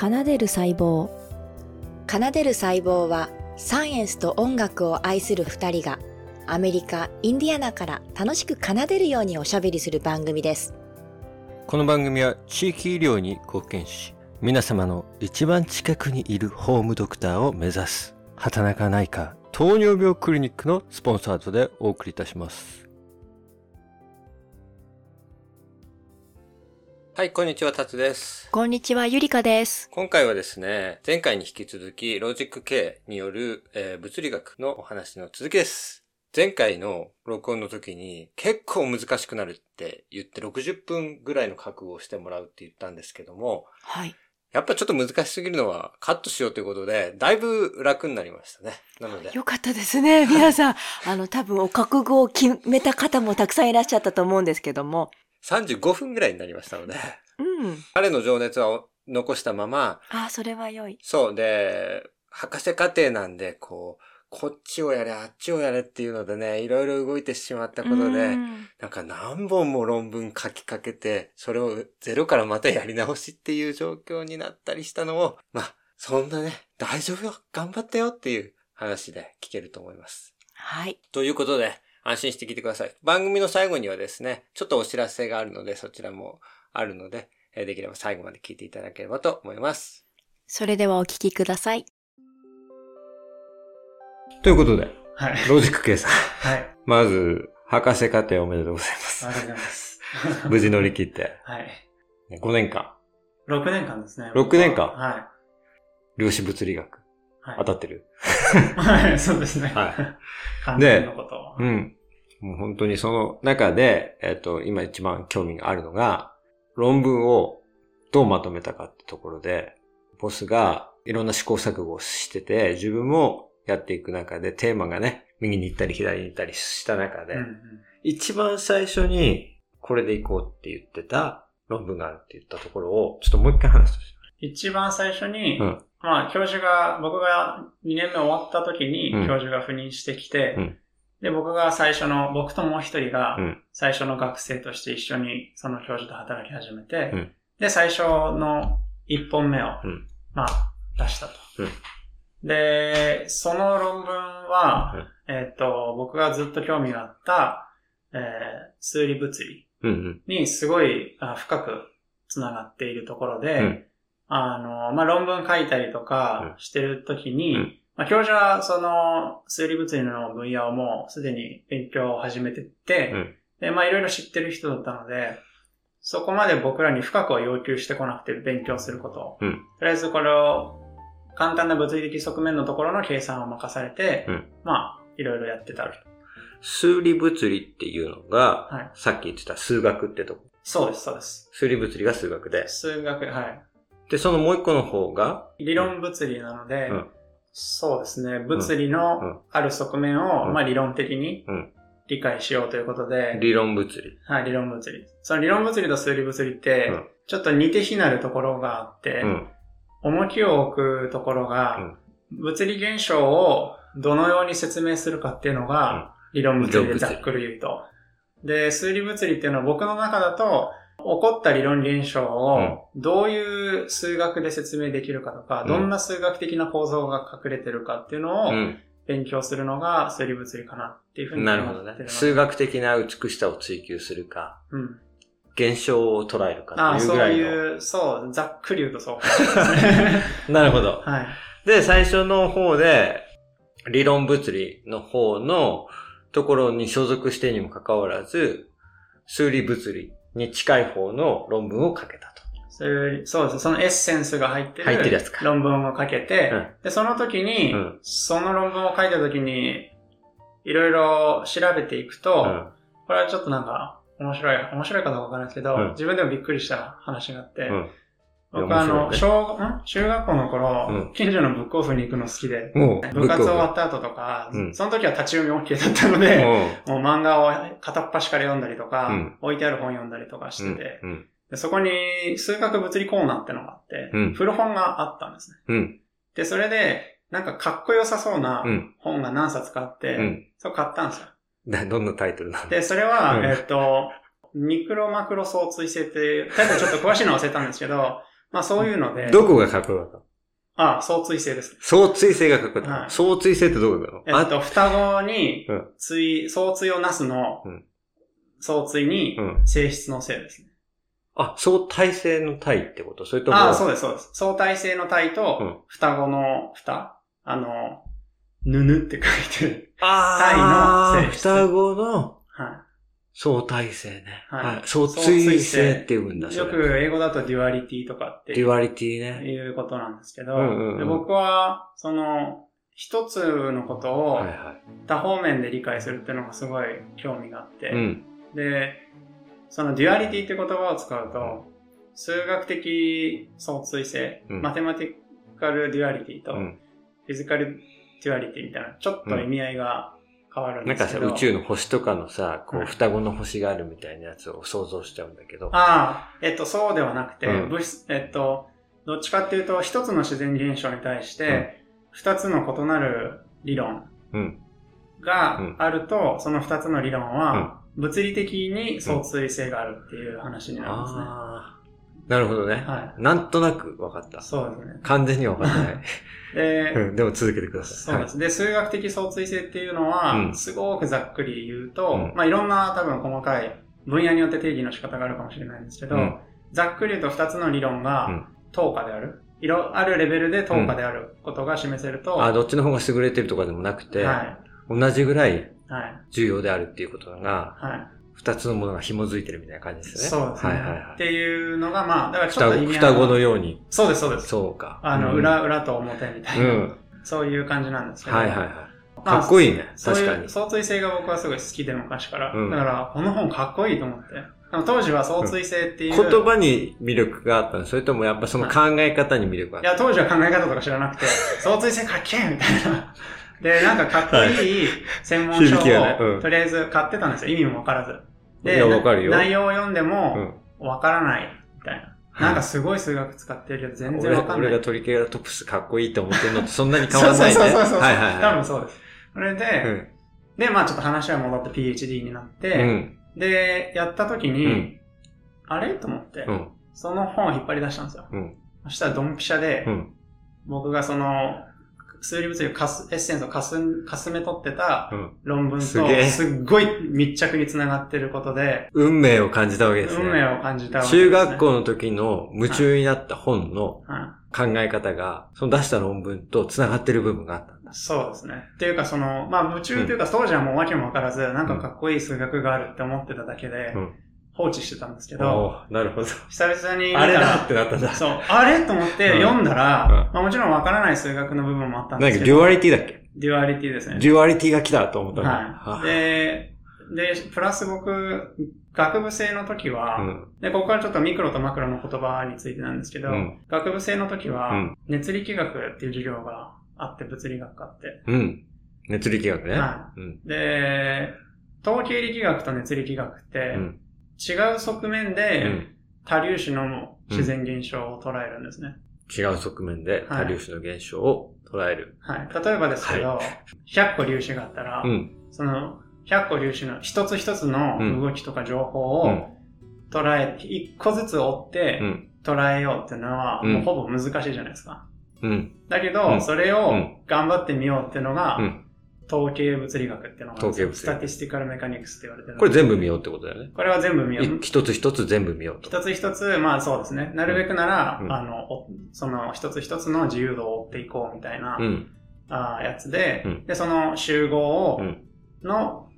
奏でる細胞奏でる細胞はサイエンスと音楽を愛する二人がアメリカ・インディアナから楽しく奏でるようにおしゃべりする番組です。この番組は地域医療に貢献し、皆様の一番近くにいるホームドクターを目指す、畑中内科糖尿病クリニックのスポンサードでお送りいたします。はい、こんにちは、タツです。こんにちは、ゆりかです。今回はですね、前回に引き続き、ロジック K による、えー物理学のお話の続きです。前回の録音の時に結構難しくなるって言って60分ぐらいの覚悟をしてもらうって言ったんですけども、はい。やっぱちょっと難しすぎるのはカットしようということで、だいぶ楽になりましたね。なので。よかったですね、皆さん。あの、多分お覚悟を決めた方もたくさんいらっしゃったと思うんですけども。35分ぐらいになりましたので、うん。彼の情熱は残したまま、ああ、それは良い。そうで、博士課程なんで、こう、こっちをやれ、あっちをやれっていうのでね、いろいろ動いてしまったことうで、んなんか何本も論文書きかけて、それをゼロからまたやり直しっていう状況になったりしたのを、まあ、そんなね、大丈夫よ、頑張ったよっていう話で聞けると思います。はい。ということで、安心して聞いてください。番組の最後にはですね、ちょっとお知らせがあるので、そちらもあるので、えーできれば最後まで聞いていただければと思います。それではお聞きください。ということで、はい。ロジック計算。はい。まず、博士課程おめでとうございますあ。りがとうございます。無事乗り切って、はい。ね5年間、6年間ですね。6年間？は量子物理学、い。はい。当たってる？はい、そうですね。はい。関連のことを。うん。もう本当にその中で、えっ、と、今一番興味があるのが、論文をどうまとめたかってところで、ボスがいろんな試行錯誤をしてて、自分もやっていく中で、テーマがね、右に行ったり左に行ったりした中で、うんうん。一番最初にこれで行こうって言ってた論文があるって言ったところを、ちょっともう一回話してほしい。一番最初に、うん。まあ、教授が、僕が2年目終わった時に、うん。教授が赴任してきて、うんで、僕が最初の、僕ともう一人がうん、最初の学生として一緒にその教授と働き始めて、うん。で、最初の1本目を、うん。まあ、出したと。で、その論文は、えっ、と、僕がずっと興味があった、えー数理物理うんうん。にすごいあ深くつながっているところで、うん。あの、まあ、論文書いたりとかしてるときに、うんまあ、教授はその数理物理の分野をもうすでに勉強を始めてって、うんで、まあ、いろいろ知ってる人だったので、そこまで僕らに深くは要求してこなくて勉強することを。うんとりあえずこれを簡単な物理的側面のところの計算を任されて、うんまあ、いろいろやってたと。数理物理っていうのが、はい。さっき言ってた数学ってとこ。そうです、そうです。数理物理が数学で。数学、はで、そのもう一個の方が、い。理論物理なので、うんそうですね。物理うんのある側面を、うんまあ理論的にうん理解しようということで、理論物理。はい、理論物理。その理論物理と数理物理って、うんちょっと似て非なるところがあって、うん。重きを置くところが、物理現象をどのように説明するかっていうのが、理論物理でざっくり言うと。で、数理物理っていうのは僕の中だと、起こった理論現象をどういう数学で説明できるかとか、うんどんな数学的な構造が隠れてるかっていうのをうん。勉強するのが数理物理かなっていうふうになるほどね。数学的な美しさを追求するか、うん。現象を捉えるかああ、そうというぐらいの。いう、そう、ざっくり言うとそうかもしれないですね。なるほど。はい。で、最初の方で、理論物理の方のところに所属してにもかかわらず、数理物理に近い方の論文を書けたと。そういうそうです。そのエッセンスが入ってる論文を書けて、うん。で、その時に、うん。その論文を書いた時に、いろいろ調べていくと、うん。これはちょっとなんか、面白い、面白いかどうかわからないですけど、うん。自分でもびっくりした話があって、うん僕あの、面小、ん？中学校の頃、うん。近所のブックオフに行くの好きで、部活終わっった後とか、うん。その時は立ち読み OK だったので、もう。漫画を片っ端から読んだりとか、うん。置いてある本読んだりとかしてて、そこに数学物理コーナーってのがあって、うん。古本があったんですね。うん。で、それで、なんかかっこよさそうなうん。本が何冊かあって、うん。そう買ったんですよ。だどんなタイトルなの？で、それは、うん。えっと、ミクロマクロ相対性っていう、タイトルちょっと詳しいの忘れたんですけど、まあそういうので、どこがかっこよかったあ、双対性です。双対性がかっこよかった。はい双対性ってどういう？ことえっと、双子にうん、対、双対をなすのうん、双対にうん。性質の性ですね。あ、双対性の対ってこと？それとも、ああ、そうです、そうです。双対性の対うんと、双子の双？あの、ぬぬって書いてる。ああ、対の性質双子のは双対性ね。はいはい。双対性って言うんだ。よく英語だと duality とかって duality ね。いうことなんですけど、で僕は、その、一つのことをはいはい。多方面で理解するっていうのがすごい興味があって、うん。で、その duality って言葉を使うと、数学的双対性、うん mathematical duality と、うん。 physical duality みたいな、ちょっと意味合いが変わるんなんかさ、ですけど。宇宙の星とかのさ、こう、はい双子の星があるみたいなやつを想像しちゃうんだけど。ああ、えっと、そうではなくて、うん物質、えっと、どっちかっていうと、一つの自然現象に対して、二つの異なる理論うん。があると、その二つの理論うんは、物理的に相対性があるっていう話になるんですね。ああ。なるほどね。はなんとなく分かったい。。そうですね。完全には分かってない。で、うん。でも続けてください。そうです。で、数学的相対性っていうのは、うんすごくざっくり言うと、うんまあいろんな多分細かい分野によって定義の仕方があるかもしれないんですけど、うんざっくり言うと二つの理論うんが等価である。いろ、あるレベルで等価であることが示せると、あ、どっちの方が優れてるとかでもなくて、はい。同じぐらい。重要であるっていうことが、はい。二つのものが紐づいてるみたいな感じですね。そうですね。はいはいはい。っていうのが、まあ、だからちょっ双子と双子のように。そうです、そうです。そうか。あの、うん裏、裏と表みたいな、うん。そういう感じなんですけど。はいはいはい。まあかっこいいね。確かに。相対性が僕はすごい好きで昔から。うんだから、この本かっこいいと思って。当時は相対性っていう。言葉に魅力があったのそれともやっぱその考え方に魅力があったいや、当時は考え方とか知らなくて、相対性かっけえみたいな。で、なんかかっこいい専門書を、とりあえず買ってたんですよ。意味もわからず。で、内容を読んでうも、ん。わからない、みたいな。なんかすごい数学使ってるけど全然俺わかんない。俺がトリケラトプスかっこいいと思ってるのとそんなに変わらないね。そうそうそうそう。はいはいは多分そうです。それで、い。で、まあちょっと話は戻って PhD になって。で、やった時に、うんあれ？と思って、うん。その本を引っ張り出したんですよ。うん。そしたらドンピシャで、うん。僕がその、数理物理をかす、エッセンスをかすん、かすめ取ってたうん。論文と、すっごい密着につながってることで、運命を感じたわけですね。運命を感じたわけです、中ね。学校の時の夢中になった本のは考え方が、その出した論文と繋がってる部分があったん。そうですね。っていうかその、まあ夢中というか、当時はもう訳もわからず、なんかかっこいい数学があるって思ってただけで、うん放置してたんですけおど、ーなるほど。久々に見たあれだらってなったんだ。そう、あれと思ってうん読んだら、うんまあもちろんわからない数学の部分もあったんなんかですけど、 duality だっけ？ duality ですね。デュアリティが来たと思ったのはい。で、で、プラス僕、学部生の時は、うん。で、ここからちょっとミクロとマクロの言葉についてなんですけど、うん学部生の時は、うん熱力学っていう授業があって、物理学科って。うん。熱力学ね。はうん。で、統計力学と熱力学って、うん。違う側面うでん。多粒子の自然現象を捉えるんですね。違う側面で多粒子の現象を捉える。はい。例えばですけど、100個粒子があったら、うん。その100個粒子の一つ一つの動きとか情報をうん。捉え、一個ずつ追ってうん。捉えようっていうのは、うんもうほぼ難しいじゃないですか。うん。だけうど、んそれを頑張ってみようっていうのがう、ん。統計物理学っていうのが統計物理学スタティスティカルメカニクスって言われてる。これ全部見ようってことだよね。これは全部見よう。い一つ一つ全部見ようと。一つ一つ、まあそうですね。なるべくなら、うんあの、おその一つ一つの自由度を追っていこうみたいな、うん。あーやつで、うんで、その集合を、うんの、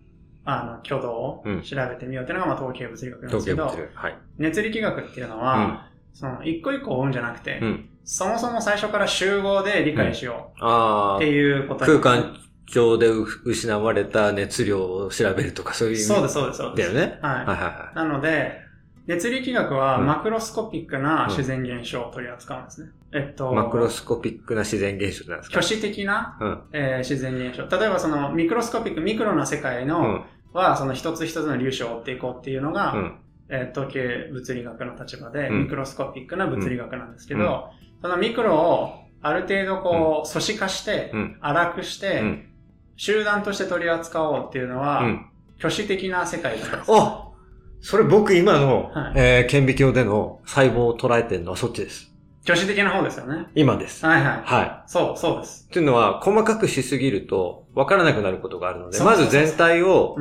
あの、挙動をうん調べてみようっていうのが、まあ、統計物理学なんですけど。はい。熱力学っていうのは、その、一個一個追うんじゃなくて、うん。そもそも最初から集合で理解しようって、いうこと空間上で失われた熱量を調べるとかそういう意味そうです、そうです、そうです。だよね。はい。はいはいはなので、熱力学はうんマクロスコピックな自然現象を取り扱うんですね。えっと、い。マクロスコピックな自然現象なんですか？挙手的な、うん。えー自然現象。例えばそのミクロスコピック、ミクロな世界の、うん。は、その一つ一つの粒子を追っていこうっていうのが、うん。えー統計物理学の立場で、うんミクロスコピックな物理学なんですけど、うんそのミクロをある程度こう、組織化して、うん。荒くして、うん。集団として取り扱おうっていうのは、うん。挙手的な世界なんです。あそれ僕今の、はいえー顕微鏡での細胞を捉えてるのはそっちです。女子的な方ですよね。今です。はいはい。はい。そう、そうです。っていうのは、細かくしすぎると、わからなくなることがあるので、まず全体を。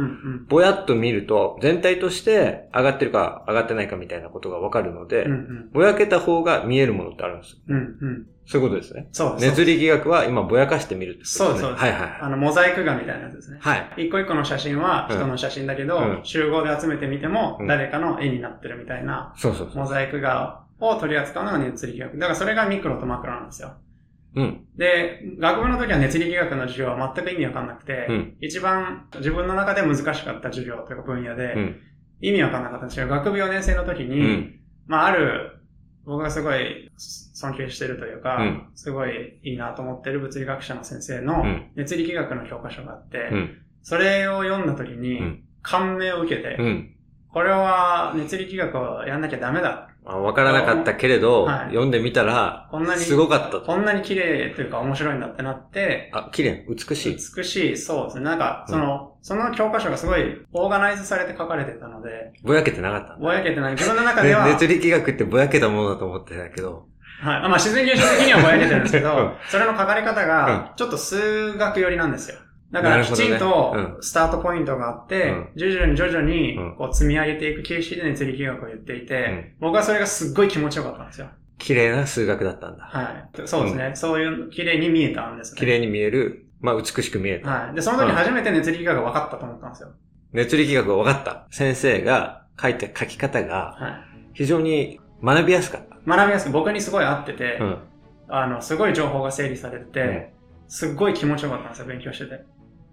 ぼやっと見ると、全体として上がってるか上がってないかみたいなことがわかるので。ぼやけた方が見えるものってあるんですよ。うんうん。そういうことですね。そうです。熱力学は今ぼやかしてみるってことですね。そうですそうはいはいはい。あの、モザイク画みたいなやつですね。はい。一個一個の写真は人の写真だけど、うん集合で集めてみてもうん誰かの絵になってるみたいな、そうそうそう。モザイク画を取り扱うのが熱力学。だからそれがミクロとマクロなんですよ。うん。で、学部の時は熱力学の授業は全く意味わかんなくて、うん一番自分の中で難しかった授業というか分野で、うん。意味わかんなかったんですけど、学部4年生の時うに、ん。まあある、僕がすごい尊敬してるというか、うんすごいいいなと思ってる物理学者の先生のうん熱力学の教科書があって、うん。それを読んだ時にうん感銘を受けて、うん。これは熱力学をやんなきゃダメだ。あわからなかったけれど、はい読んでみたらこんな、にすごかったと。こんなに綺麗というか面白いんだってなって、あ、綺麗、美しい。美しい、そうですね。なんか、その、その教科書がすごいオーガナイズされて書かれてたので、ぼやけてなかった。ぼやけてない。自分の中では、ね熱力学ってぼやけたものだと思ってたけど。はい。あまあ、自然現象的にはぼやけてるんですけうんど、それの書かれ方が、ちょっと数学寄りなんですよ。だから、きちんとう、スタートポイントがあって、うん徐々に徐々にうん、こう、積み上げていく形式で熱力学を言っていて、うん僕はそれがすっごい気持ちよかったんですよ。綺麗な数学だったんだ。はい。そうですね。そういう、綺麗に見えたんですね。綺麗に見える、まあ美しく見えた。はい。で、その時初めて熱力学が分かったと思ったんですよ。熱力学が分かった。先生が書いた書き方がはい。非常に学びやすかった。学びやすく僕にすごい合ってて、うん。あの、すごい情報が整理されてて、すっごい気持ちよかったんですよ、勉強してて。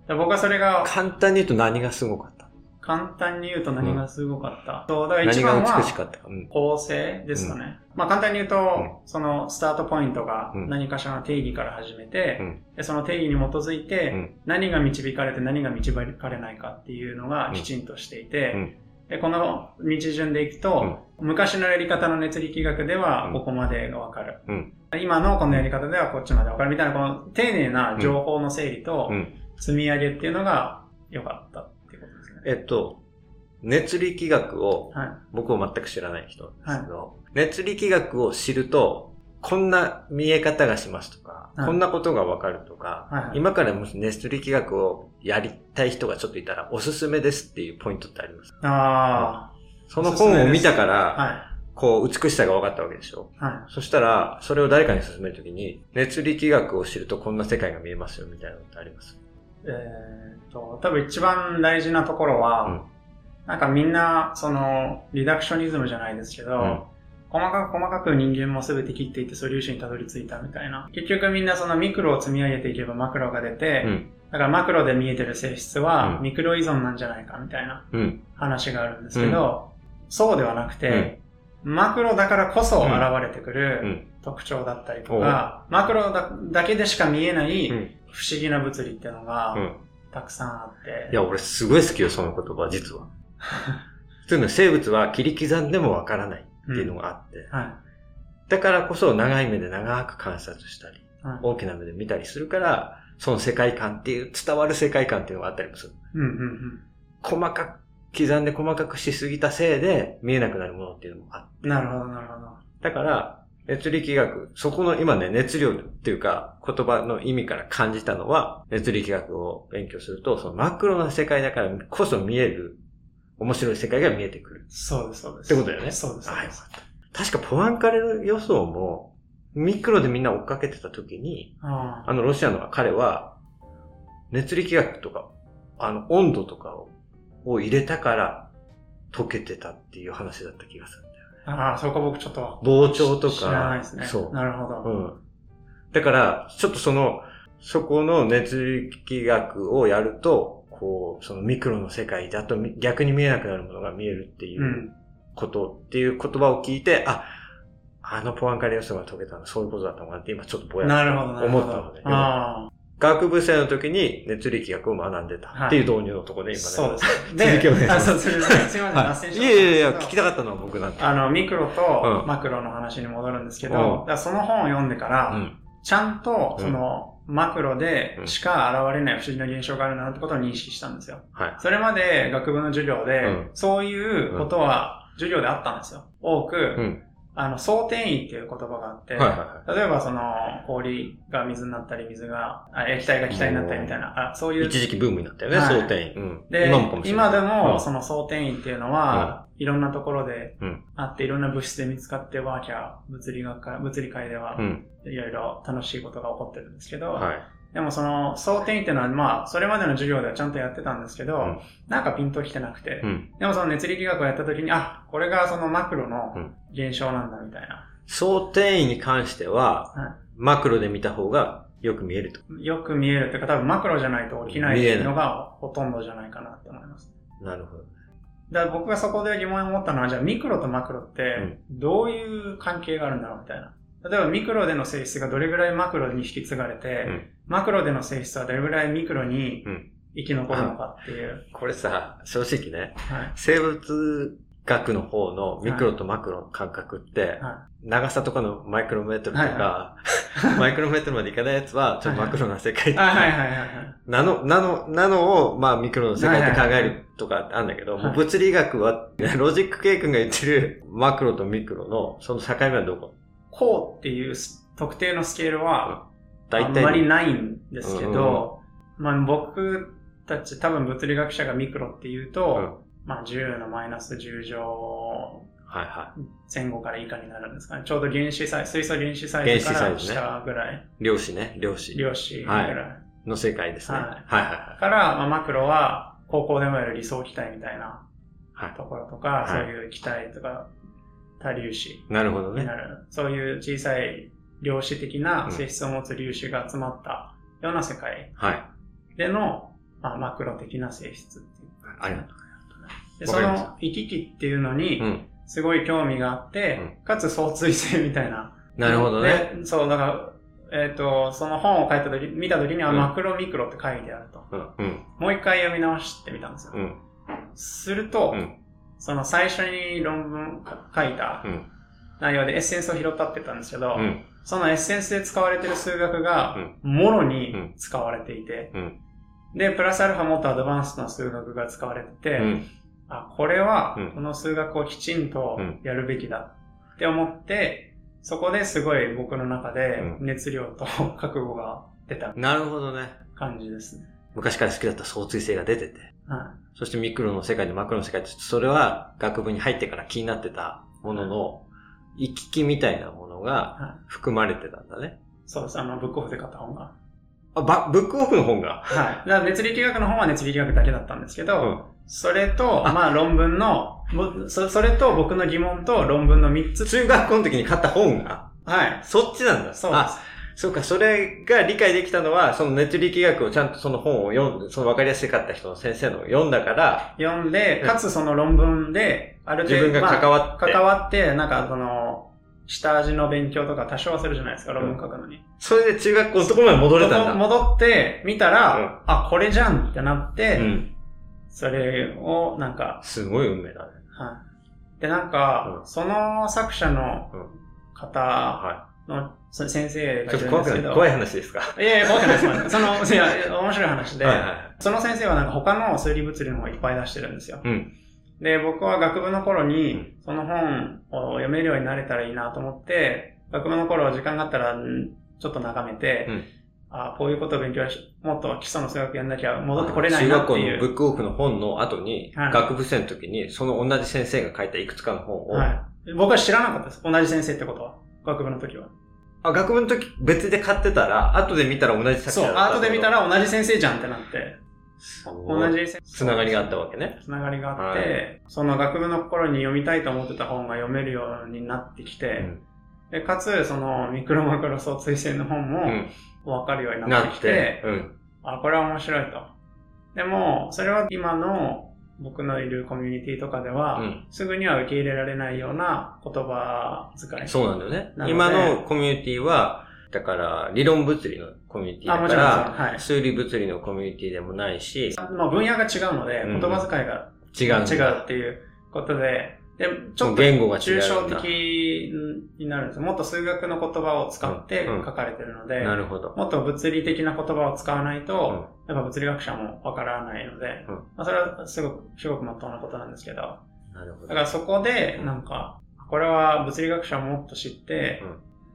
で僕はそれが、簡単に言うと何がすごかった？簡単に言うと何がすごかった？そう、だから一何番はが美しかった？か。うん。構成ですかね。まあ簡単に言うと、んそのスタートポイントがうん。何かしらの定義から始めて、うん。でその定義に基づいて、うん。何が導かれて何が導かれないかっていうのがきちんとしていて、うん。でこの道順でいくと、昔のやり方の熱力学ではうん。ここまでがわかる。うん。今のこのやり方ではこっちまでわかる。みたいな、この丁寧な情報の整理とうん。積み上げっていうのが良かったっていうことですね。えっと、熱力学をはい。僕を全く知らない人なんですけど、熱力学を知ると、こんな見え方がしますとか、はいこんなことがわかるとか、はいはい今からもし熱力学をやりたい人がちょっといたらおすすめですっていうポイントってあります？あその本を見たかあ、ら、はこう美しさが分かったわけでしょ？い。はい。そしたら、それを誰かに勧めるときに、熱力学を知るとこんな世界が見えますよみたいなのってあります？えーっと、多分一番大事なところは、うんなんかみんな、その、リダクショニズムじゃないですけど、うん細かく細かく人間も全て切っていってソリューションにたどり着いたみたいな。結局みんなそのミクロを積み上げていけばマクロが出て、うん。だからマクロで見えてる性質はうんミクロ依存なんじゃないかみたいなうん。話があるんですけど、そうではなくて、マクロだからこそうん現れてくうるん。特徴だったりとか、マクロだだけでしか見えないうん。不思議な物理っていうのがうん。たくさんあって。いや、俺すごい好きよ、その言葉、実は。というのは生物は切り刻んでもわからないっていうのがあって、はい。だからこそ長い目で長く観察したり、はい大きな目で見たりするから、その世界観っていう、伝わる世界観っていうのがあったりもする。うんうんうん。細かく、刻んで細かくしすぎたせいで見えなくなるものっていうのもあって。なるほど、なるほど。だから、熱力学、そこの今ね、熱量っていうか、言葉の意味から感じたのは、熱力学を勉強すると、そのマクロな世界だからこそ見える、面白い世界が見えてくる。そうです、そうです。ってことだよねそうです。そうあ、ですよかった。確かポアンカレの予想も、ミクロでみんな追っかけてた時に、ああのロシアの彼は、熱力学とか、あの温度とかをを入れたから溶けてたっていう話だった気がする。ああ、そこ僕ちょっと。膨張とか知らないですね。そうなるほど。うん。だから、ちょっとその、そこの熱力学をやると、こう、そのミクロの世界だとみ逆に見えなくなるものが見えるっていううんこと、っていう言葉を聞いて、あ、あのポアンカレ予想が解けたのはそういうことだったのかなって今ちょっとぼやっと。思ったので、あ学部生の時に熱力学を学んでたっていう導入のところであ、今ね。そうです。続きをお願いしますあ、そう、すいません、脱はい。線しまいやいやいや、聞きたかったのは僕なんで。あの、ミクロとうんマクロの話に戻るんですけど、その本を読んでから、うん。ちゃんと、うんその、マクロでしか現れない不思議な現象があるなってことを認識したんですよ。はい。それまで学部の授業で、うんそういうことは授業であったんですよ。多く、うん。あの、相転位っていう言葉があって、はいはいはい。例えばその、氷が水になったり、水が、あ液体が気体になったりみたいな、あそういう。一時期ブームになったよね、はい想定員。うん。で、今も。今でも、うんその相転位っていうのは、いろんなところでうんあって、いろんな物質で見つかって、ワーキャー、物理学科、物理界ではう、ん。いろいろ楽しいことが起こってるんですけど、はい。でもその、相転位っていうのは、まあ、それまでの授業ではちゃんとやってたんですけど、うんなんかピンときてなくて、うん。でもその熱力学をやった時に、あ、これがそのマクロのうん現象なんだみたいな。想定員に関しては、はマクロで見た方がよく見えると。よく見えるっていうか、多分マクロじゃないと起きないのがほとんどじゃないかなって思います。なるほど。だから僕がそこで疑問に思ったのは、じゃあミクロとマクロって、どういう関係があるんだろうみたいな。例えばミクロでの性質がどれぐらいマクロに引き継がれて、うんマクロでの性質はどれぐらいミクロにうん生き残るのかっていう。これさ、正直ね、はい。生物学の方のミクロとマクロの感覚って、は長さとかのマイクロメートルとはいか、マイクロメートルまでいかないやつは、ちょっとマクロな世界い。あ、はいはいはいはい。ナノ、ナノ、ナノを、まあ、ミクロの世界って考えるとかあるんだけど、物理学は、ロジック K 君が言ってるマクロとミクロの、その境目はどこ？こうっていう特定のスケールは、大体。あんまりないんですけど、まあ僕たち多分物理学者がミクロっていうと、うんまあ10のマイナス10乗はいは前後から以下になるんですかね。ちょうど原子サイズ、水素原子サイズから下ぐらい、い。量子ね、量子量子ぐらい。の世界ですね。はいはいはから、まあ、マクロは高校でもやる理想気体みたいなはいところとか、はいそういう気体とか多粒子い。なるほどねにな。る、そういう小さい量子的な性質を持つ粒子が集まったような世界はい。での、まあ、マクロ的な性質っていう。ありがとで、その行き来っていうのにう。う、ん。すごい興味があって、かつ相対性みたいな。なるほどね。でそう、だから、えっ、と、その本を書いた時、見た時には、うんマクロミクロって書いてあると。うん。うん。もう一回読み直してみたんですよ。うん。すると、うんその最初に論文書いたうん。内容でエッセンスを拾ったってたんですけど、うん。そのエッセンスで使われてる数学が、もろに使われていて、うん。で、プラスアルファもっとアドバンスな数学が使われてて、うん。あ、これはうん、この数学をきちんとうんやるべきだって思って、そこですごい僕の中でう熱量と覚悟が出たなるほどね。感じですね。昔から好きだった相対性が出てて。はそしてミクロの世界とマクロの世界って、それは学部に入ってから気になってたものの、行き来みたいなものい。がはい。含まれてたんだね。そうです。あの、ブックオフで買った本が。あ、ば、ブックオフの本が？はい。だから熱力学の本は熱力学だけだったんですけど、うん。それと、あまあ論文の、ぼそそれと僕の疑問と論文の3つ。中学校の時に買った本が、はい。そっちなんだ。そうであ、そうか、それが理解できたのは、その熱力学をちゃんとその本を読んで、その分かりやすかった人の先生のを読んだから、す。読んで、うんかつその論文で、ある程度、自分が関わって、まあ関わって、なんかその、下味の勉強とか多少はするじゃないですか、論文書くのに。それで中学校のところまで戻れたんだ。戻って、見たら、うんあ、これじゃんってなって、うん。それを、なんか、すごい運命だね。はい。で、なんか、うんその作者のうん方はの、その先生い。がいちょっとるんですけど、怖くない？怖い話ですか？いやいや、怖くないです。その、いや、面白い話で、はいはい。その先生はなんか他の数理物理の本をいっぱい出してるんですよ。うん。で、僕は学部の頃うんに、その本を読めるようになれたらいいなと思って、学部の頃時間があったら、んちょっと眺めて、うんあこういうことを勉強し、もっと基礎の数学やんなきゃ戻ってこれないなっていう。中学校のブックオフの本の後に、はい学部生の時に、その同じ先生が書いたいくつかの本を、はい。僕は知らなかったです。同じ先生ってことは。学部の時は。あ、学部の時別で買ってたら、後で見たら同じ作そう、者だった後で見た、ら同じ先生じゃんってなって、同同じじ先生。つながりがあったわけね。つながりがあって、はいその学部の頃に読みたいと思ってた本が読めるようになってきて、うんでかつ、そのミクロマクロ相対性の本もうん。分かるようにななってき、ってて、うん。あ、これは面白いと。でも、それは今の僕のいるコミュニティとかでは、うんすぐには受け入れられないような言葉遣い。そうなんだよね。今のコミュニティは、だから、理論物理のコミュニティだかあもちろんもちろんら、はい数理物理のコミュニティでもないし、まあ、分野が違うので、うん言葉遣いが違う違うっていうことで、で、ちょっと抽象的になるんですよ。もっと数学の言葉を使ってうん。書かれてるので、なるほど。もっと物理的な言葉を使わないと、やっぱ物理学者もわからないので、うん。まあ、それはすごく、すごくまっとうなことなんですけど、なるほど。だからそこで、なんか、これは物理学者をもっと知って、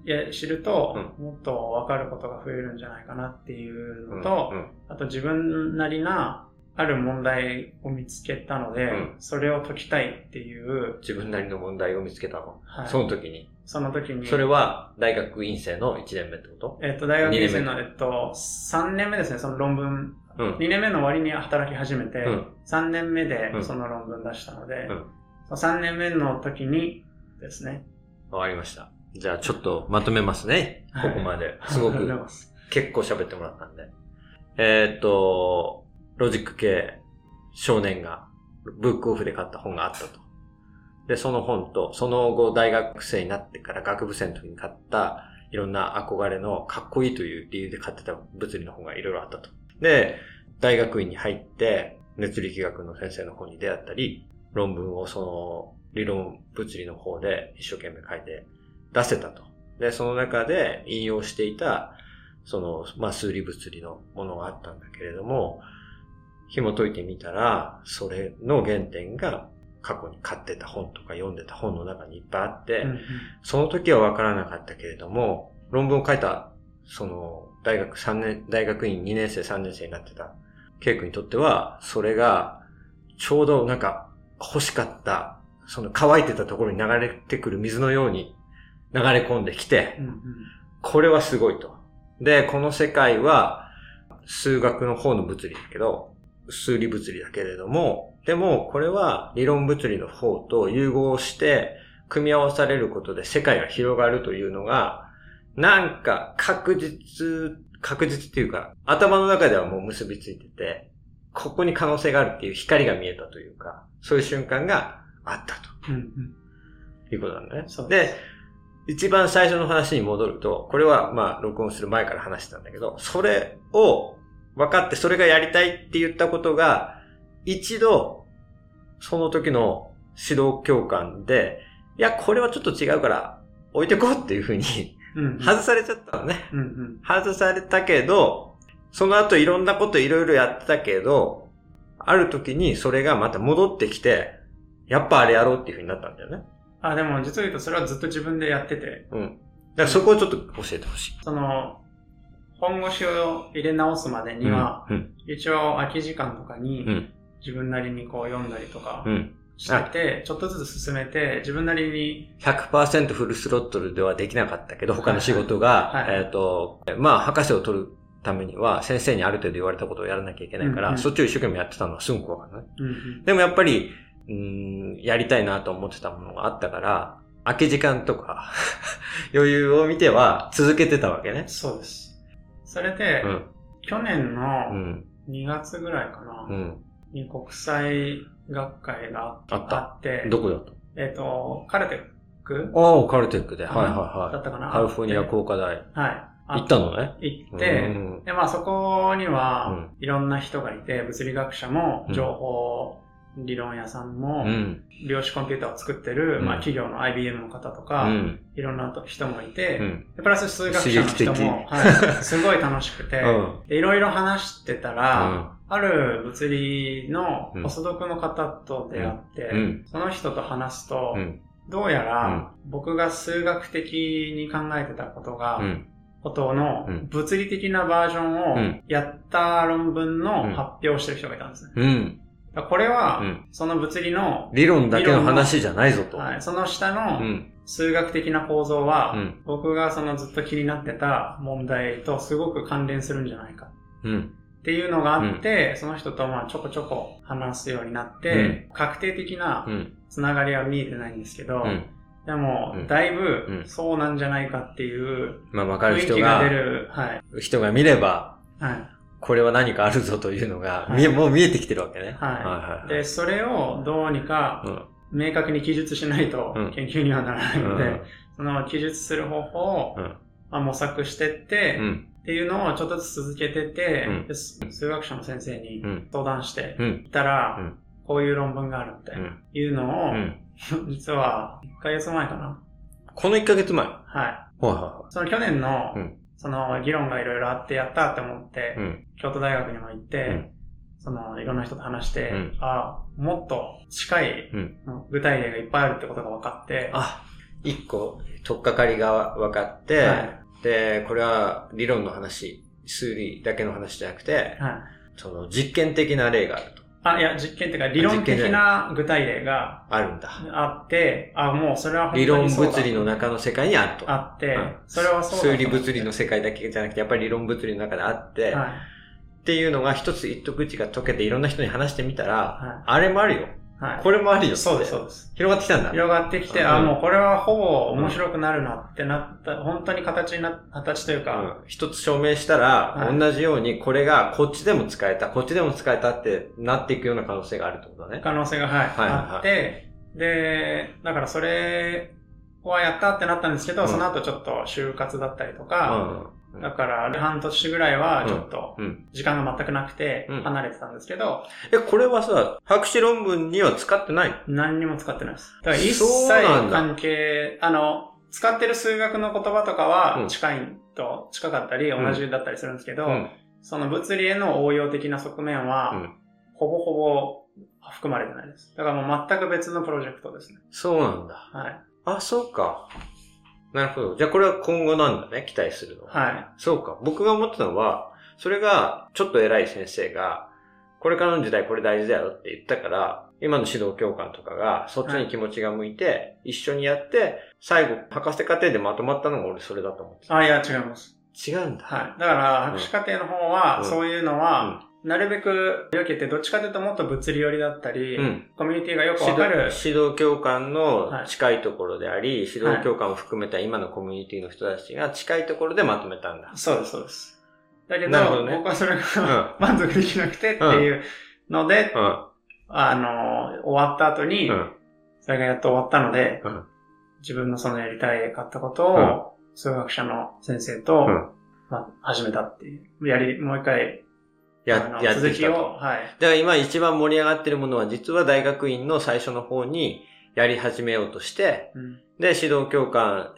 いや、知ると、もっと分かることが増えるんじゃないかなっていうのと、うん。あと自分なりな、ある問題を見つけたので、うんそれを解きたいっていう、自分なりの問題を見つけたの。はい、その時に。その時に、それは大学院生の1年目ってこと？えっと、大学院生の、二えっと、3年目ですね、その論文。うん。2年目の終わりに働き始めて、うん3年目でうんその論文出したので、うんその3年目の時にですね。わかりました。じゃあちょっとまとめますね。こはいこまで。すごありがとうごく結構喋ってもらったんで。えーっと、ロジック系少年がブックオフで買った本があったと。で、その本と、その後大学生になってから学部生の時に買ったいろんな憧れのかっこいいという理由で買ってた物理の本がいろいろあったと。で、大学院に入って熱力学の先生の本に出会ったり、論文をその理論物理の方で一生懸命書いて出せたと。で、その中で引用していた、その、まあ、数理物理のものがあったんだけれども、紐解いてみたら、それの原点が過去に買ってた本とか読んでた本の中にいっぱいあって、うんうんその時は分からなかったけれども、論文を書いた、その、大学3年、大学院2年生3年生になってた、ケイ君にとっては、それが、ちょうどなんか、欲しかった、その乾いてたところに流れてくる水のように流れ込んできて、うんうんこれはすごいと。で、この世界は、数学の方の物理だけど、数理物理だけれども、でも、これは理論物理の方と融合して、組み合わされることで世界が広がるというのが、なんか確実、確実っていうか、頭の中ではもう結びついてて、ここに可能性があるっていう光が見えたというか、そういう瞬間があったと。うんうんいうことなんだね。で、一番最初の話に戻ると、これはまあ録音する前から話してたんだけど、それを分かってそれがやりたいって言ったことが、一度、その時の指導教官で、いや、これはちょっと違うから置いてこうっていうふうに外されちゃったのね。うんうん外されたけど、その後いろんなこといろいろやってたけど、ある時にそれがまた戻ってきて、やっぱあれやろうっていうふうになったんだよね。あ、でも実を言うとそれはずっと自分でやってて、うん。だからそこをちょっと教えてほしい。その、本腰を入れ直すまでには、うん。一応空き時間とかにうん。自分なりにこう読んだりとかうん。してて、ちょっとずつ進めて、自分なりに、100%フルスロットルではできなかったけど、他の仕事が、はいはいえっ、と、まあ、博士を取るためには、先生にある程度言われたことをやらなきゃいけないから、うんうんそっちを一生懸命やってたのはすごくわかるね。うんうんでもやっぱり、うーん、やりたいなと思ってたものがあったから、空き時間とか、余裕を見ては続けてたわけね。そうです。それで、うん。去年うのん。2月ぐらいかな、うん。に国際学会があって、どこだとえっ、と、カルテックああ、カルテックで。はいはいだはったかな？い。カリフォルニア工科大。はい。あ行ったのね？行って、うんで、まあそこにうはん、いろんな人がいて、物理学者もう、ん情報理論屋さんもう、ん。量子コンピューターを作ってる、うん。まあ企業の IBM の方とうか、ん。いろんな人もいて、プラス数学者の人も、はい、すごい楽しくて、いろいろ話してたら、うん。ある物理のうん。ポスドクの方と出会って、うん。その人と話すと、うん。どうやうん。ら僕が数学的に考えてたことが、うん。ことのうん。物理的なバージョンをうん。やった論文のうん。発表をしてる人がいたんですね。これはうん、その物理の、理論だけの話じゃないぞと。はい、その下うのん。数学的な構造は、うん。僕がそのずっと気になってた問題とすごく関連するんじゃないかうん。っていうのがあって、その人とまあちょこちょこ話すようになって、確定的なうん。つながりは見えてないんですけど、うん。でもうん、だいうんぶそうなんじゃないかっていうまあ、わかる人が出、る、はい。人が見れば、はい。これは何かあるぞというのが、はいもう見えてきてるわけね。はいはいはい。で、それをどうにかうん。明確に記述しないとうん研究にはならないので、うんその記述する方法を、うんまあ、模索してって、うん。っていうのをちょっとずつ続けてて、うん数学者の先生にうん。相談して、うん。言ったら、うんこういう論文があるってうん。いうのを、うん。実は1ヶ月前かな。この1ヶ月前？はいその去年の、うんその議論がいろいろあってやったって思って。うん。京都大学にも行って、うんその、いろんな人と話して、うんあもっと近いうん具体例がいっぱいあるってことが分かって、あ、一個、取っかかりが分かって、はいで、これは理論の話、数理だけの話じゃなくて、はい。その実験的な例があると。あ、いや、実験っていうか、理論的な具体例があるんだ。あって、あ、もうそれは理論物理の中の世界にあると。あってうん、それはそうだ数理物理の世界だけじゃなくて、やっぱり理論物理の中であって、はい。っていうのが一つ一徳口が解けていろんな人に話してみたら、はあれもあるよ。はい。これもあるよ。そうです、そうです。広がってきたんだ。広がってきて、うんあ、もうこれはほぼ面白くなるなってなった、本当に形にな、形というか、うん一つ証明したら、はい同じようにこれがこっちでも使えた、こっちでも使えたってなっていくような可能性があるってことだね。可能性が、はい、はいはいあって、で、だからそれはやったってなったんですけど、うんその後ちょっと就活だったりとうか、んうんだから半年ぐらいはちょっとうん。時間が全くなくてうん離れてたんですけど、え、これはさ、博士論文には使ってない何にも使ってないです。だから一そう切関係、あの、使ってる数学の言葉とかうんは近いと、近かったりん同じだったりするんですけど、うん。その物理への応用的な側面は、うんほぼほぼ含まれてないです。だからもう全く別のプロジェクトですね。そうなんだ。はい。あ、そうか。なるほど。じゃあこれは今後なんだね、期待するのは。はい。そうか。僕が思ってたのは、それが、ちょっと偉い先生が、これからの時代これ大事だよって言ったから、今の指導教官とかが、そっちに気持ちが向いて、一緒にやって、最後、博士課程でまとまったのが俺それだと思ってた。あ、いや、違います。違うんだ。はい。だから、博士課程の方は、うんそういうのは、なるべく避けて、どっちかというともっと物理寄りだったり、うん。コミュニティがよく指わかる導、指導教官のはい近いところであり、指導教官を含めた今のコミュニティの人たちが近いところでまとめたんだ。そうです、そうです。だけど、どね僕はそれうんが満足できなくてっていうので、うん。あの、終わった後に、うん。それがやっと終わったので、うん自分のそのやりたいかったことを、数学者の先生と、うんまあ、始めたっていう。やり、もう一回、あや、のやってきたと。はい。だから今一番盛り上がってるものは実は大学院の最初の方にやり始めようとして、うんで、指導教官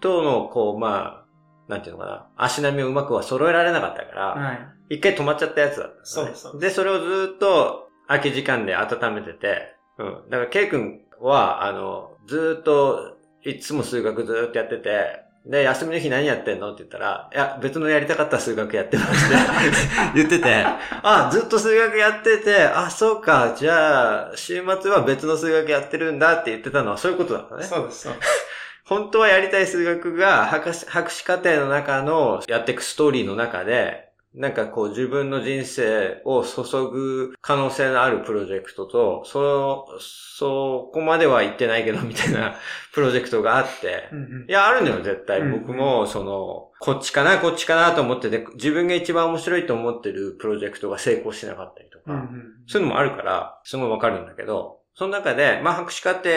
との、こう、まあ、なんていうのかな、足並みをうまくは揃えられなかったから、はい。一回止まっちゃったやつだった、そうそうで、それをずっと空き時間で温めてて、うん。だから、ケイ君は、あの、ずっと、いつも数学ずっとやってて、で、休みの日何やってんの？って言ったら、いや、別のやりたかった数学やってまして、言ってて、あ、ずっと数学やってて、あ、そうか、じゃあ、週末は別の数学やってるんだって言ってたのはそういうことだったね。そうです、そうです。本当はやりたい数学が博士博士課程の中のやっていくストーリーの中で、なんかこう自分の人生を注ぐ可能性のあるプロジェクトと、そ、そこまでは言ってないけどみたいな プロジェクトがあってう、んうんいや、あるのよ、絶対。うん僕も、その、こっちかな、こっちかなと思ってて、自分が一番面白いと思ってるプロジェクトが成功しなかったりとか、うんうんそういうのもあるから、すごいわかるんだけど、その中で、まあ、博士課程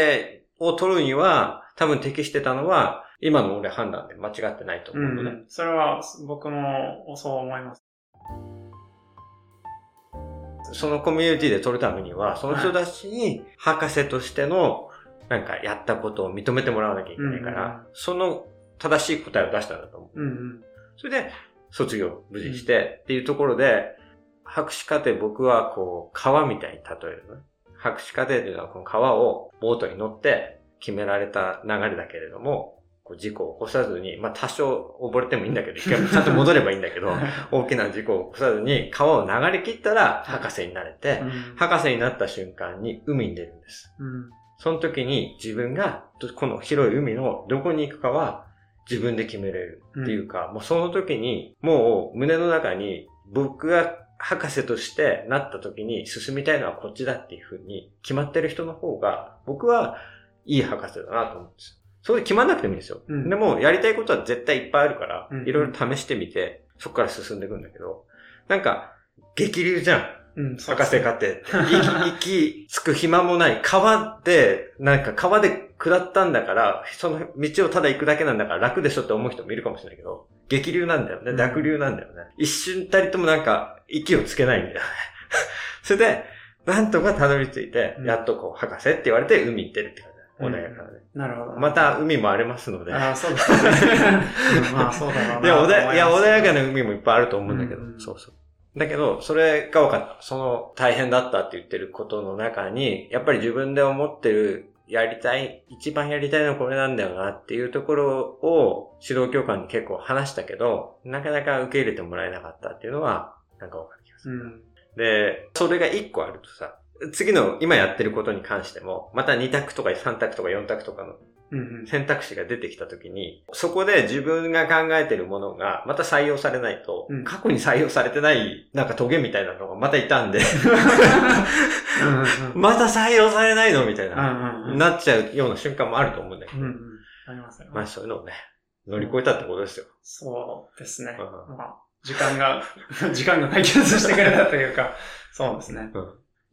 を取るには、多分適してたのは、今の俺判断で間違ってないとう思うのね。んうん。それは僕もそう思います。そのコミュニティで取るためには、その人たちに博士としての、なんかやったことを認めてもらわなきゃいけないから、うんうんその正しい答えを出したんだと思う。うんうん。それで、卒業無事してっていうところで、博士課程僕はこう、川みたいに例えるのね。博士課程というのはこの川をボートに乗って決められた流れだけれども、こう事故を起こさずに、まあ多少溺れてもいいんだけど、一回ちゃんと戻ればいいんだけど、大きな事故を起こさずに川を流れ切ったら博士になれて、うん博士になった瞬間に海に出るんです。うんその時に自分がこの広い海のどこに行くかは自分で決めれるっていうか、もうその時にもう胸の中に僕が博士としてなった時に進みたいのはこっちだっていうふうに決まってる人の方が僕はいい博士だなと思うんですよ。それで決まんなくてもいいんですよ。うんでもやりたいことは絶対いっぱいあるからうん、いろいろ試してみて、そこから進んでいくんだけど、なんか激流じゃん。うん。博士課程って。行き、着く暇もない。川で、なんか川で下ったんだから、その道をただ行くだけなんだから楽でしょって思う人もいるかもしれないけど、激流なんだよね。うん濁流なんだよね。一瞬たりともなんか、息をつけないんだよね。それで、なんとかたどり着いて、うんやっとこう、博士って言われて海行ってるって感じ。穏やかなね。なるほど。また海も荒れますので。ああ、そうですね。う んまあ、そうだろうな。いや、穏やいや穏やかな。な海もいっぱいあると思うんだけど、うんうんそうそう。だけど、それが分かった。その大変だったって言ってることの中に、やっぱり自分で思ってる、やりたい、一番やりたいのはこれなんだよなっていうところを指導教官に結構話したけど、なかなか受け入れてもらえなかったっていうのは、なんか分かる気がする。うん。で、それが一個あるとさ、次の今やってることに関しても、また2択とか3択とか4択とかのうんうん。選択肢が出てきたときに、そこで自分が考えてるものがまた採用されないと、うん過去に採用されてないなんかトゲみたいなのがまたいたんで、うんうん また採用されないのみたいな、うんうんうんなっちゃうような瞬間もあると思うんだけど、うんうん。ありますよね。まあそういうのをね、乗り越えたってことですよ。そうですね。うんまあ、時間が、時間が解決してくれたというか、そうですね。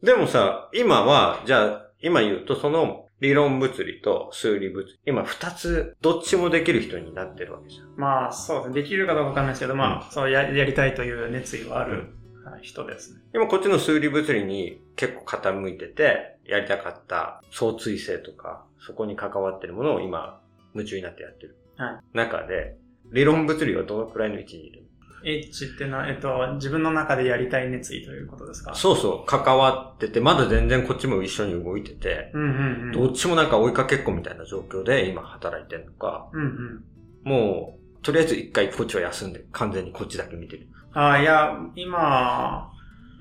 でもさ、今は、じゃあ、今言うとその理論物理と数理物理、今二つ、どっちもできる人になってるわけじゃん。まあ、そうですね。できるかどうかわかんないですけど、まあ、そうや、やりたいという熱意はあるはい人ですね。今こっちの数理物理に結構傾いてて、やりたかった相対性とか、そこに関わってるものを今、夢中になってやってる。はい中で、理論物理はどのくらいの位置にいる H っていうのは、えっと、自分の中でやりたい熱意ということですか？そうそう、関わってて、まだ全然こっちも一緒に動いてて、うんうんうん。どっちもなんか追いかけっこみたいな状況で今働いてるのか、うんうん。もう、とりあえず一回こっちは休んで、完全にこっちだけ見てる。ああ、いや、今、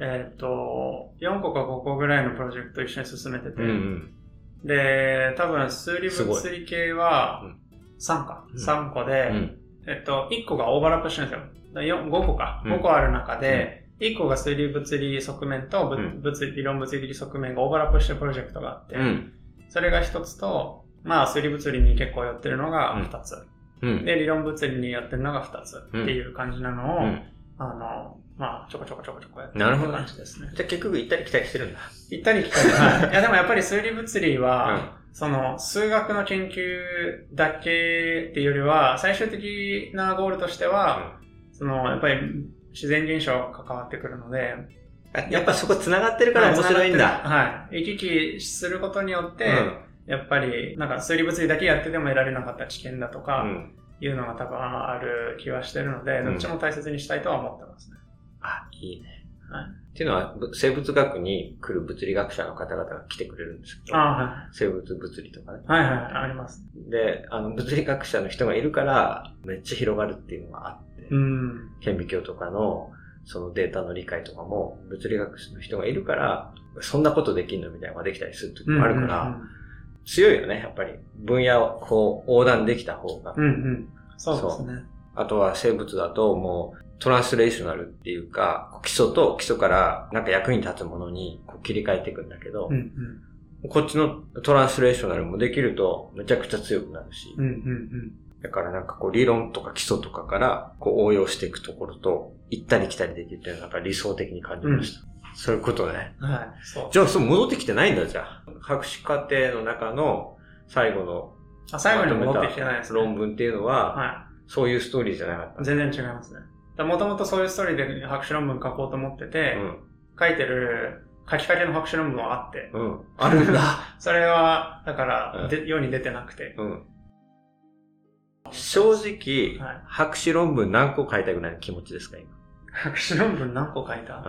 えっ、と、4個か5個ぐらいのプロジェクト一緒に進めてて、うんで、多分数理物理系はうん3か、うん3個で、うん。えっと、1個がオーバーラップしてるんですよ。だよ5個か。うん5個ある中で、1個が数理物理側面と、物理理論物理的側面がオーバーラップしてるプロジェクトがあって、うん。それが1つと、まあ、数理物理に結構寄ってるのが2つ。うん。で、理論物理に寄ってるのが2つっていう感じなのを、うんあの、まあ、ちょこちょこちょこちょこやってなるほど感じですね。じゃあ結局行ったり来たりしてるんだ。行ったり来たり。はい。いや、でもやっぱり数理物理は、うその、数学の研究だけっていうよりは、最終的なゴールとしては、その、やっぱり自然現象が関わってくるので、やっぱそこ繋がってるから面白いんだ。はい。行き来することによって、うんやっぱり、なんか数理物理だけやってても得られなかった知見だとうか、ん。いうのが多分ある気はしてるので、うんどっちも大切にしたいとは思ってますね。あ、いいね。はいっていうのは、ぶ生物学に来る物理学者の方々が来てくれるんですけど、あ生物物理とかね。はい。はいはい、あります。で、あの、物理学者の人がいるから、めっちゃ広がるっていうのがあって、うん。顕微鏡とかの、そのデータの理解とかも、物理学者の人がいるから、そんなことできんのみたいなのができたりする時もあるから、強いよね、やっぱり。分野をこう横断できた方が。うんうん。うんうん。そうですね。あとは生物だともうトランスレーショナルっていうか、基礎と基礎からなんか役に立つものにこう切り替えていくんだけど、うんうん。こっちのトランスレーショナルもできるとめちゃくちゃ強くなるし、うんうんだからなんかこう理論とか基礎とかからこう応用していくところと行ったり来たりできるっていうのはなんか理想的に感じました。そういうことね。うん。はい。そう。じゃあそう戻ってきてないんだじゃあ。博士課程の中の最後のあ最後に戻ってきてないですね。論文っていうのは、はそういうストーリーじゃなかった？い。。全然違いますね。もともとそういうストーリーで博士論文書こうと思ってて、うん。書いてる書きかけの博士論文はあって、うん。あるんだ。それは、だから、うんで世に出てなくて。うん。正直、はい博士論文何個書いたぐらいの気持ちですか、今。博士論文何個書いた、うん。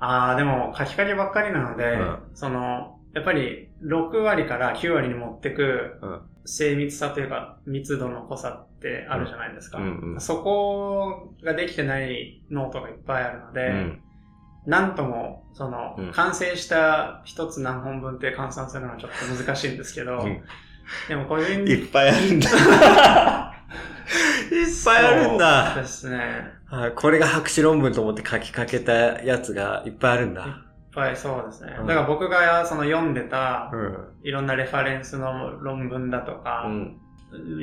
ああ、でも書きかけばっかりなので、うんその、やっぱり6割から9割に持ってくうん精密さというか密度の濃さってあるじゃないですか。うんうんそこができてないノートがいっぱいあるので、うん。なんとも、その、うん完成した一つ何本分って換算するのはちょっと難しいんですけど、うんでも個人いっぱいあるんだ。いっぱいあるんそうだ。ですね。はいこれが博士論文と思って書きかけたやつがいっぱいあるんだ。いっぱいそうですね。うんだから僕がその読んでたうん。いろんなレファレンスの論文だとうか、ん。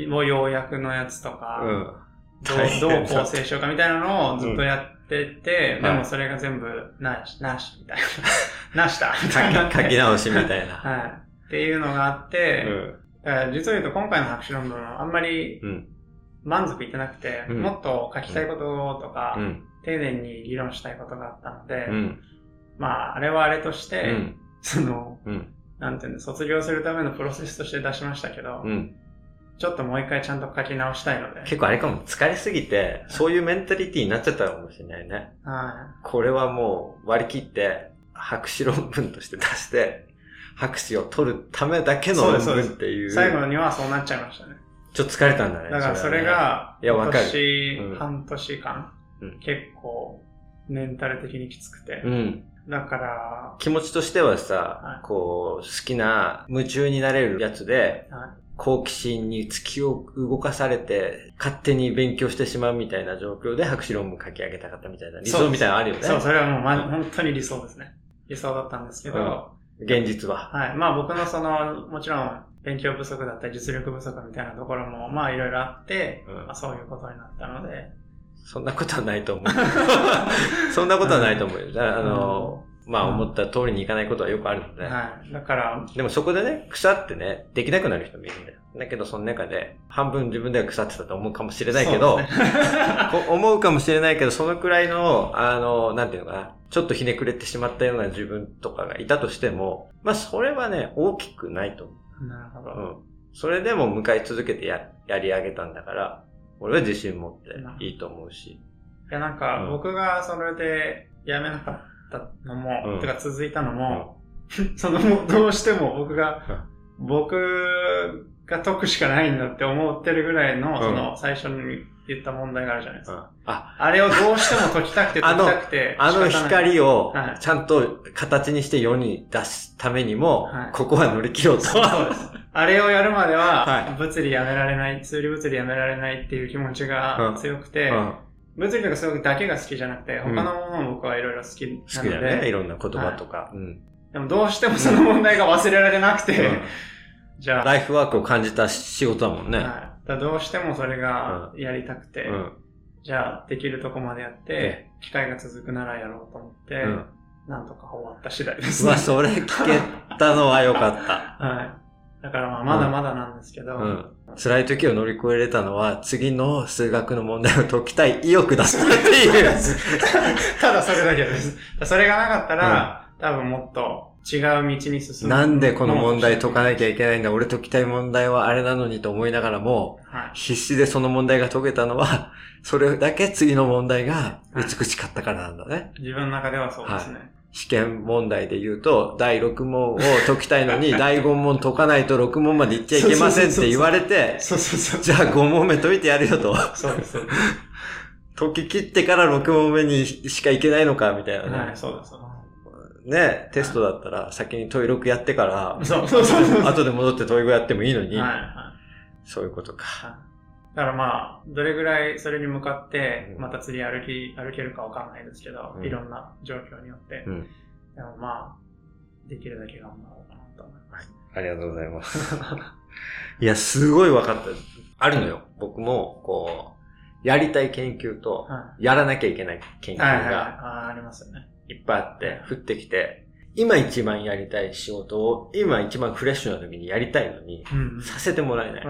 もう要約のやつとか、うん。ど大うどう構成しようかみたいなのをずっとやってて、うんでもそれが全部なし、なしみたいな。なしたみたいな。書き直しみたいな。はい。っていうのがあっうて、ん。実を言うと今回の博士論文はあんまりうん。満足いってなくて、うんもっと書きたいこととか、うん。丁寧に議論したいことがあったので、うん。まあ、あれはあれとしうて、ん。その、うん。なんていうんだ、卒業するためのプロセスとして出しましたけど、うん。ちょっともう一回ちゃんと書き直したいので。結構あれかも、疲れすぎて、そういうメンタリティになっちゃったかもしれないね。はこれはもう割り切って、博士論文として出して、博士を取るためだけの論文っていい。う。最後にはそうなっちゃいましたね。ちょっと疲れたんだね。だからそれが、今いやわかる年うん半年間、うん結構、メンタル的にきつくて。うん。だから、気持ちとしてはさ、はいこう、好きな、夢中になれるやつで、は好奇心に突きを動かされて、勝手に勉強してしまうみたいな状況で博士論文書き上げたかったみたいな、理想みたいなのあるよね。そう、それはもう、ま、うん本当に理想ですね。理想だったんですけど、現実は。はい。まあ僕のその、もちろん、勉強不足だったり実力不足みたいなところも、まあいろいろあって、うんまあそういうことになったので、そんなことはないと思う。そんなことはないと思うよ。だからあの、まあ思った通りにいかないことはよくあるので。はい。だから、でもそこでね、腐ってね、できなくなる人もいるんだよ。だけどその中で、半分自分では腐ってたと思うかもしれないけど、ねこ思うかもしれないけど、そのくらいの、あの、なんていうのかな、ちょっとひねくれてしまったような自分とかがいたとしても、まあそれはね、大きくないと思なるほど。う。うん。それでも向かい続けてや、やり上げたんだから、俺は自信持っていいと思うし。いや、なんか、うん僕がそれで辞めなかったのも、うんてか続いたのも、その、もうどうしても僕が、僕が解くしかないんだって思ってるぐらいの、うんその、最初に言った問題があるじゃないですうんか。あ、あれをどうしても解きたくて解きたくて。あの仕方ない光をはいちゃんと形にして世に出すためにも、はいここは乗り切ろうと。そうです。あれをやるまでは、はい物理やめられない、数理物理やめられないっていう気持ちが強くて、うん物理とか数学だけが好きじゃなくて、うん他のものも僕はいろいろ好きなの好で、きだよね。いろんな言葉とか。うんでもどうしてもその問題が忘れられなくて、うん じゃあ、ライフワークを感じた仕事だもんね。はい、だどうしてもそれがやりたくて、うん。じゃあできるとこまでやってえ、機会が続くならやろうと思って、うんなんとか終わった次第ですうわ、それ聞けたのは良かった。はい。だからまあまだまだなんですけど、うん。辛い時を乗り越えれたのは、次の数学の問題を解きたい意欲だったっていう。ただそれだけです。それがなかったら、多分もっと違う道に進む。なんでこの問題解かなきゃいけないんだ？俺解きたい問題はあれなのにと思いながらも、はい。必死でその問題が解けたのは、それだけ次の問題が美しかったからなんだね。自分の中ではそうですね。試験問題で言うと、第6問を解きたいのに、第5問解かないと6問まで行っちゃいけませんって言われて。じゃあ5問目解いてやるよと。そうです。解き切ってから6問目にしか行けないのか、みたいなね。すはい、そうです。ね、テストだったら先に問い6やってから、ですそうそうそうそう。後で戻って問い5やってもいいのに、はい、はそういうことか。い。だからまあ、どれぐらいそれに向かってう、んまた次歩き、歩けるかわかんないですけど、うんいろんな状況によって。うんでもまあ、できるだけ頑張ろうかなと思います。ありがとうございます。いや、すごい分かった。あるのよ。僕も、こう、やりたい研究と、はやらなきゃいけない研い。究。がありますよね。いっぱいあって、降ってきて、今一番やりたい仕事を、今一番フレッシュな時にやりたいのに。させてもらえな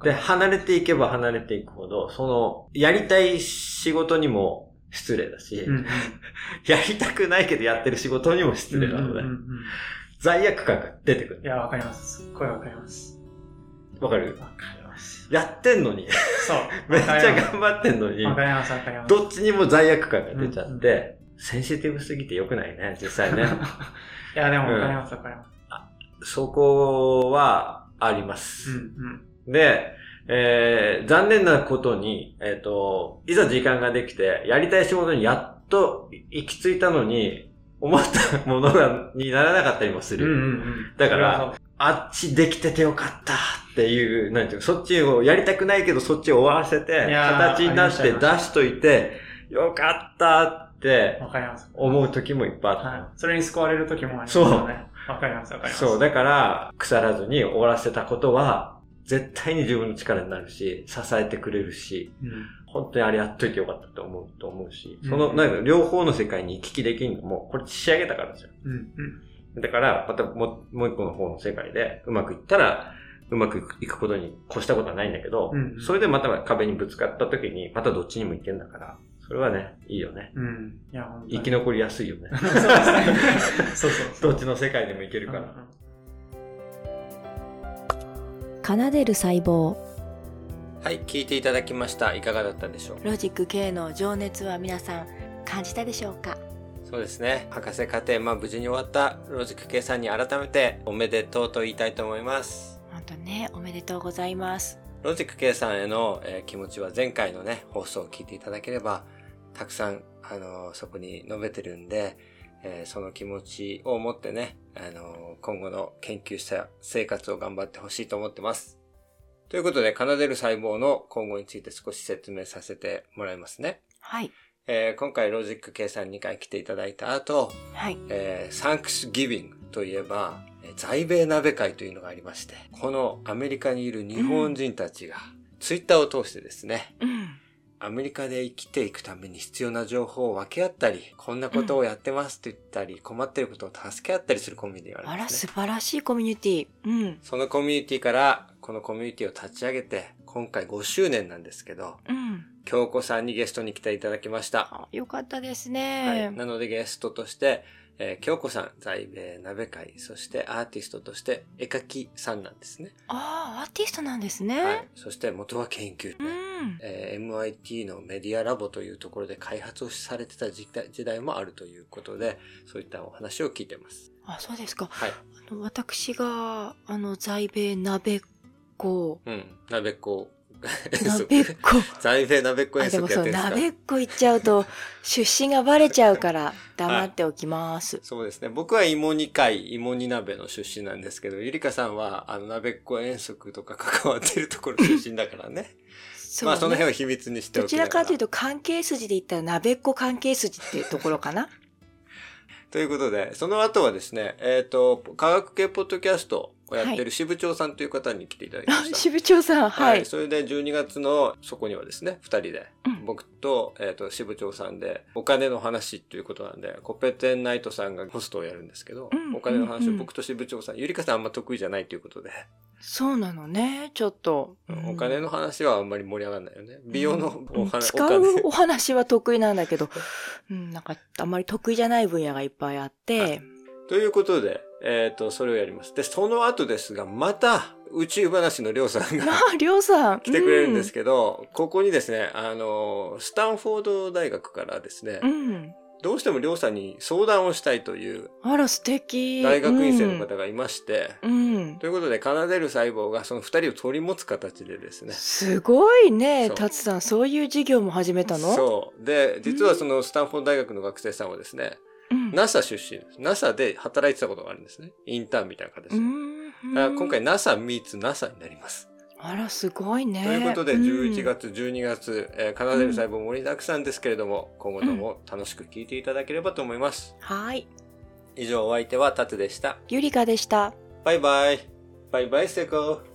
い。で、離れていけば離れていくほど、その、やりたい仕事にも失礼だし、うんうん やりたくないけどやってる仕事にも失礼なので、うんうんうん罪悪感が出てくるい。や、わかります。すっごいわかります。わかる？わかります。やってんのに、そう。めっちゃ頑張ってんのにわ、かります、わかります。どっちにも罪悪感が出ちゃって、うセンシティブすぎて良くないね、実際ね。いや、でもわかります、わかります。そこはあります。うんうん。で、えー、残念なことに、えっ、と、いざ時間ができて、やりたい仕事にやっと行き着いたのに、思ったものが、にならなかったりもする。うんうんうん。だからあっちできててよかったっていう、なんていうのそっちをやりたくないけど、そっちを終わらせて、形になって出しといて、よかったってわかります。思う時もいっぱいあった。はい。それに救われる時もありますよね。わかります、わかります。そう、だから、腐らずに終わらせたことは、絶対に自分の力になるし、支えてくれるし、うん。本当にあれやっといてよかったと思うと思うし、うんその、なんか両方の世界に行き来できるのも、これ仕上げたからですよ。うんうん。だから、またもうもう一個の方の世界で、うまくいったら、うまくいくことに越したことはないんだけど、うんそれでまた壁にぶつかった時に、またどっちにも行けんだから、それはね、いいよね。うん。いや、本当に。生き残りやすいよね。そうですね。そうそうそう。どっちの世界でも行けるから。奏でる細胞はい、聞いていただきました。いかがだったでしょう？ロジック K の情熱は皆さん感じたでしょうか？そうですね。博士課程、まあ無事に終わったロジック計算に改めておめでとうと言いたいと思います。本当ね、おめでとうございます。ロジック Kさんへの、えー気持ちは前回のね、放送を聞いていただければ、たくさん、あのーそこに述べてるんで、えーその気持ちを持ってね、あのー今後の研究者生活を頑張ってほしいと思ってます。ということで、奏でる細胞の今後について少し説明させてもらいますね。はい。えー今回ロジック Kさん2回来ていただいた後、はい。えー、 Thanksgiving といえば、えー在米鍋会というのがありまして、このアメリカにいる日本人たちが、ツイッターを通してですね、うん。アメリカで生きていくために必要な情報を分け合ったり、こんなことをやってますって言ったり、困っていることを助け合ったりするコミュニティがああら、るんですね。素晴らしいコミュニティ。うん。そのコミュニティから、このコミュニティを立ち上げて、今回5周年なんですけど、うん。京子さんにゲストに来ていただきました。あよかったですはね。い。なのでゲストとして、えー京子さん、在米鍋会、そしてアーティストとして絵描きさんなんですね。ああ、アーティストなんですね。はい。そして元は研究うね、ん。えー MIT のメディアラボというところで開発をされてた時代時代もあるということで、そういったお話を聞いてます。あ、そうですか。はい。あの私が、あの、在米鍋っ子、うん。鍋っ子、鍋っ子。在米鍋っ子あ、遠足やってるんですか鍋っ子言っちゃうと、出身がバレちゃうから、黙っておきます。そうですね。僕は芋煮会、芋煮鍋の出身なんですけど、ゆりかさんは、あの、鍋っ子遠足とか関わってるところ出身だからね。そう、まあ、その辺はは秘密にしておどちきながら。らかというと、関係筋で言ったら、鍋っ子関係筋っていうところかな。ということで、その後はですね、えっ、と、科学系ポッドキャストをやってる支部長さんという方に来ていただきました。支部長さん、はい。それで12月のそこにはですね、二人で、うん僕と、えっ、と、支部長さんで、お金の話っていうことなんで、コペテンナイトさんがホストをやるんですけど、うんお金の話うんうんを僕と支部長さん、ゆりかさんあんま得意じゃないということで、そうなのね、ちょっと。お金の話はあんまり盛り上がらないよね。美容のお話、使うお話は得意なんだけど、うん、なんか、あんまり得意じゃない分野がいっぱいあって、ということで、えっ、と、それをやります。で、その後ですが、また、宇宙話のりょうさんがりょうさん。来てくれるんですけど、ここにですね、あの、スタンフォード大学からですね、うん。うん。どうしてもりょうさんに相談をしたいというあら、素敵。大学院生の方がいまして、うん。うん。ということで、奏でる細胞がその二人を取り持つ形でですね、すごいね、そうタツさん。そういう授業も始めたの？そう。で、実はそのスタンフォード大学の学生さんはですね、うん。NASA 出身です。NASA で働いてたことがあるんですね。インターンみたいな形で。うん今回 NASA meets NASA になります。あら、すごいね。ということで、うん11月、12月、えー、奏でる細胞盛りだくさんですけれども、今後とも楽しく聞いていただければと思います。はい。以上、お相手はタツでした。ゆりかでした。バイバイ。バイバイ、セコ。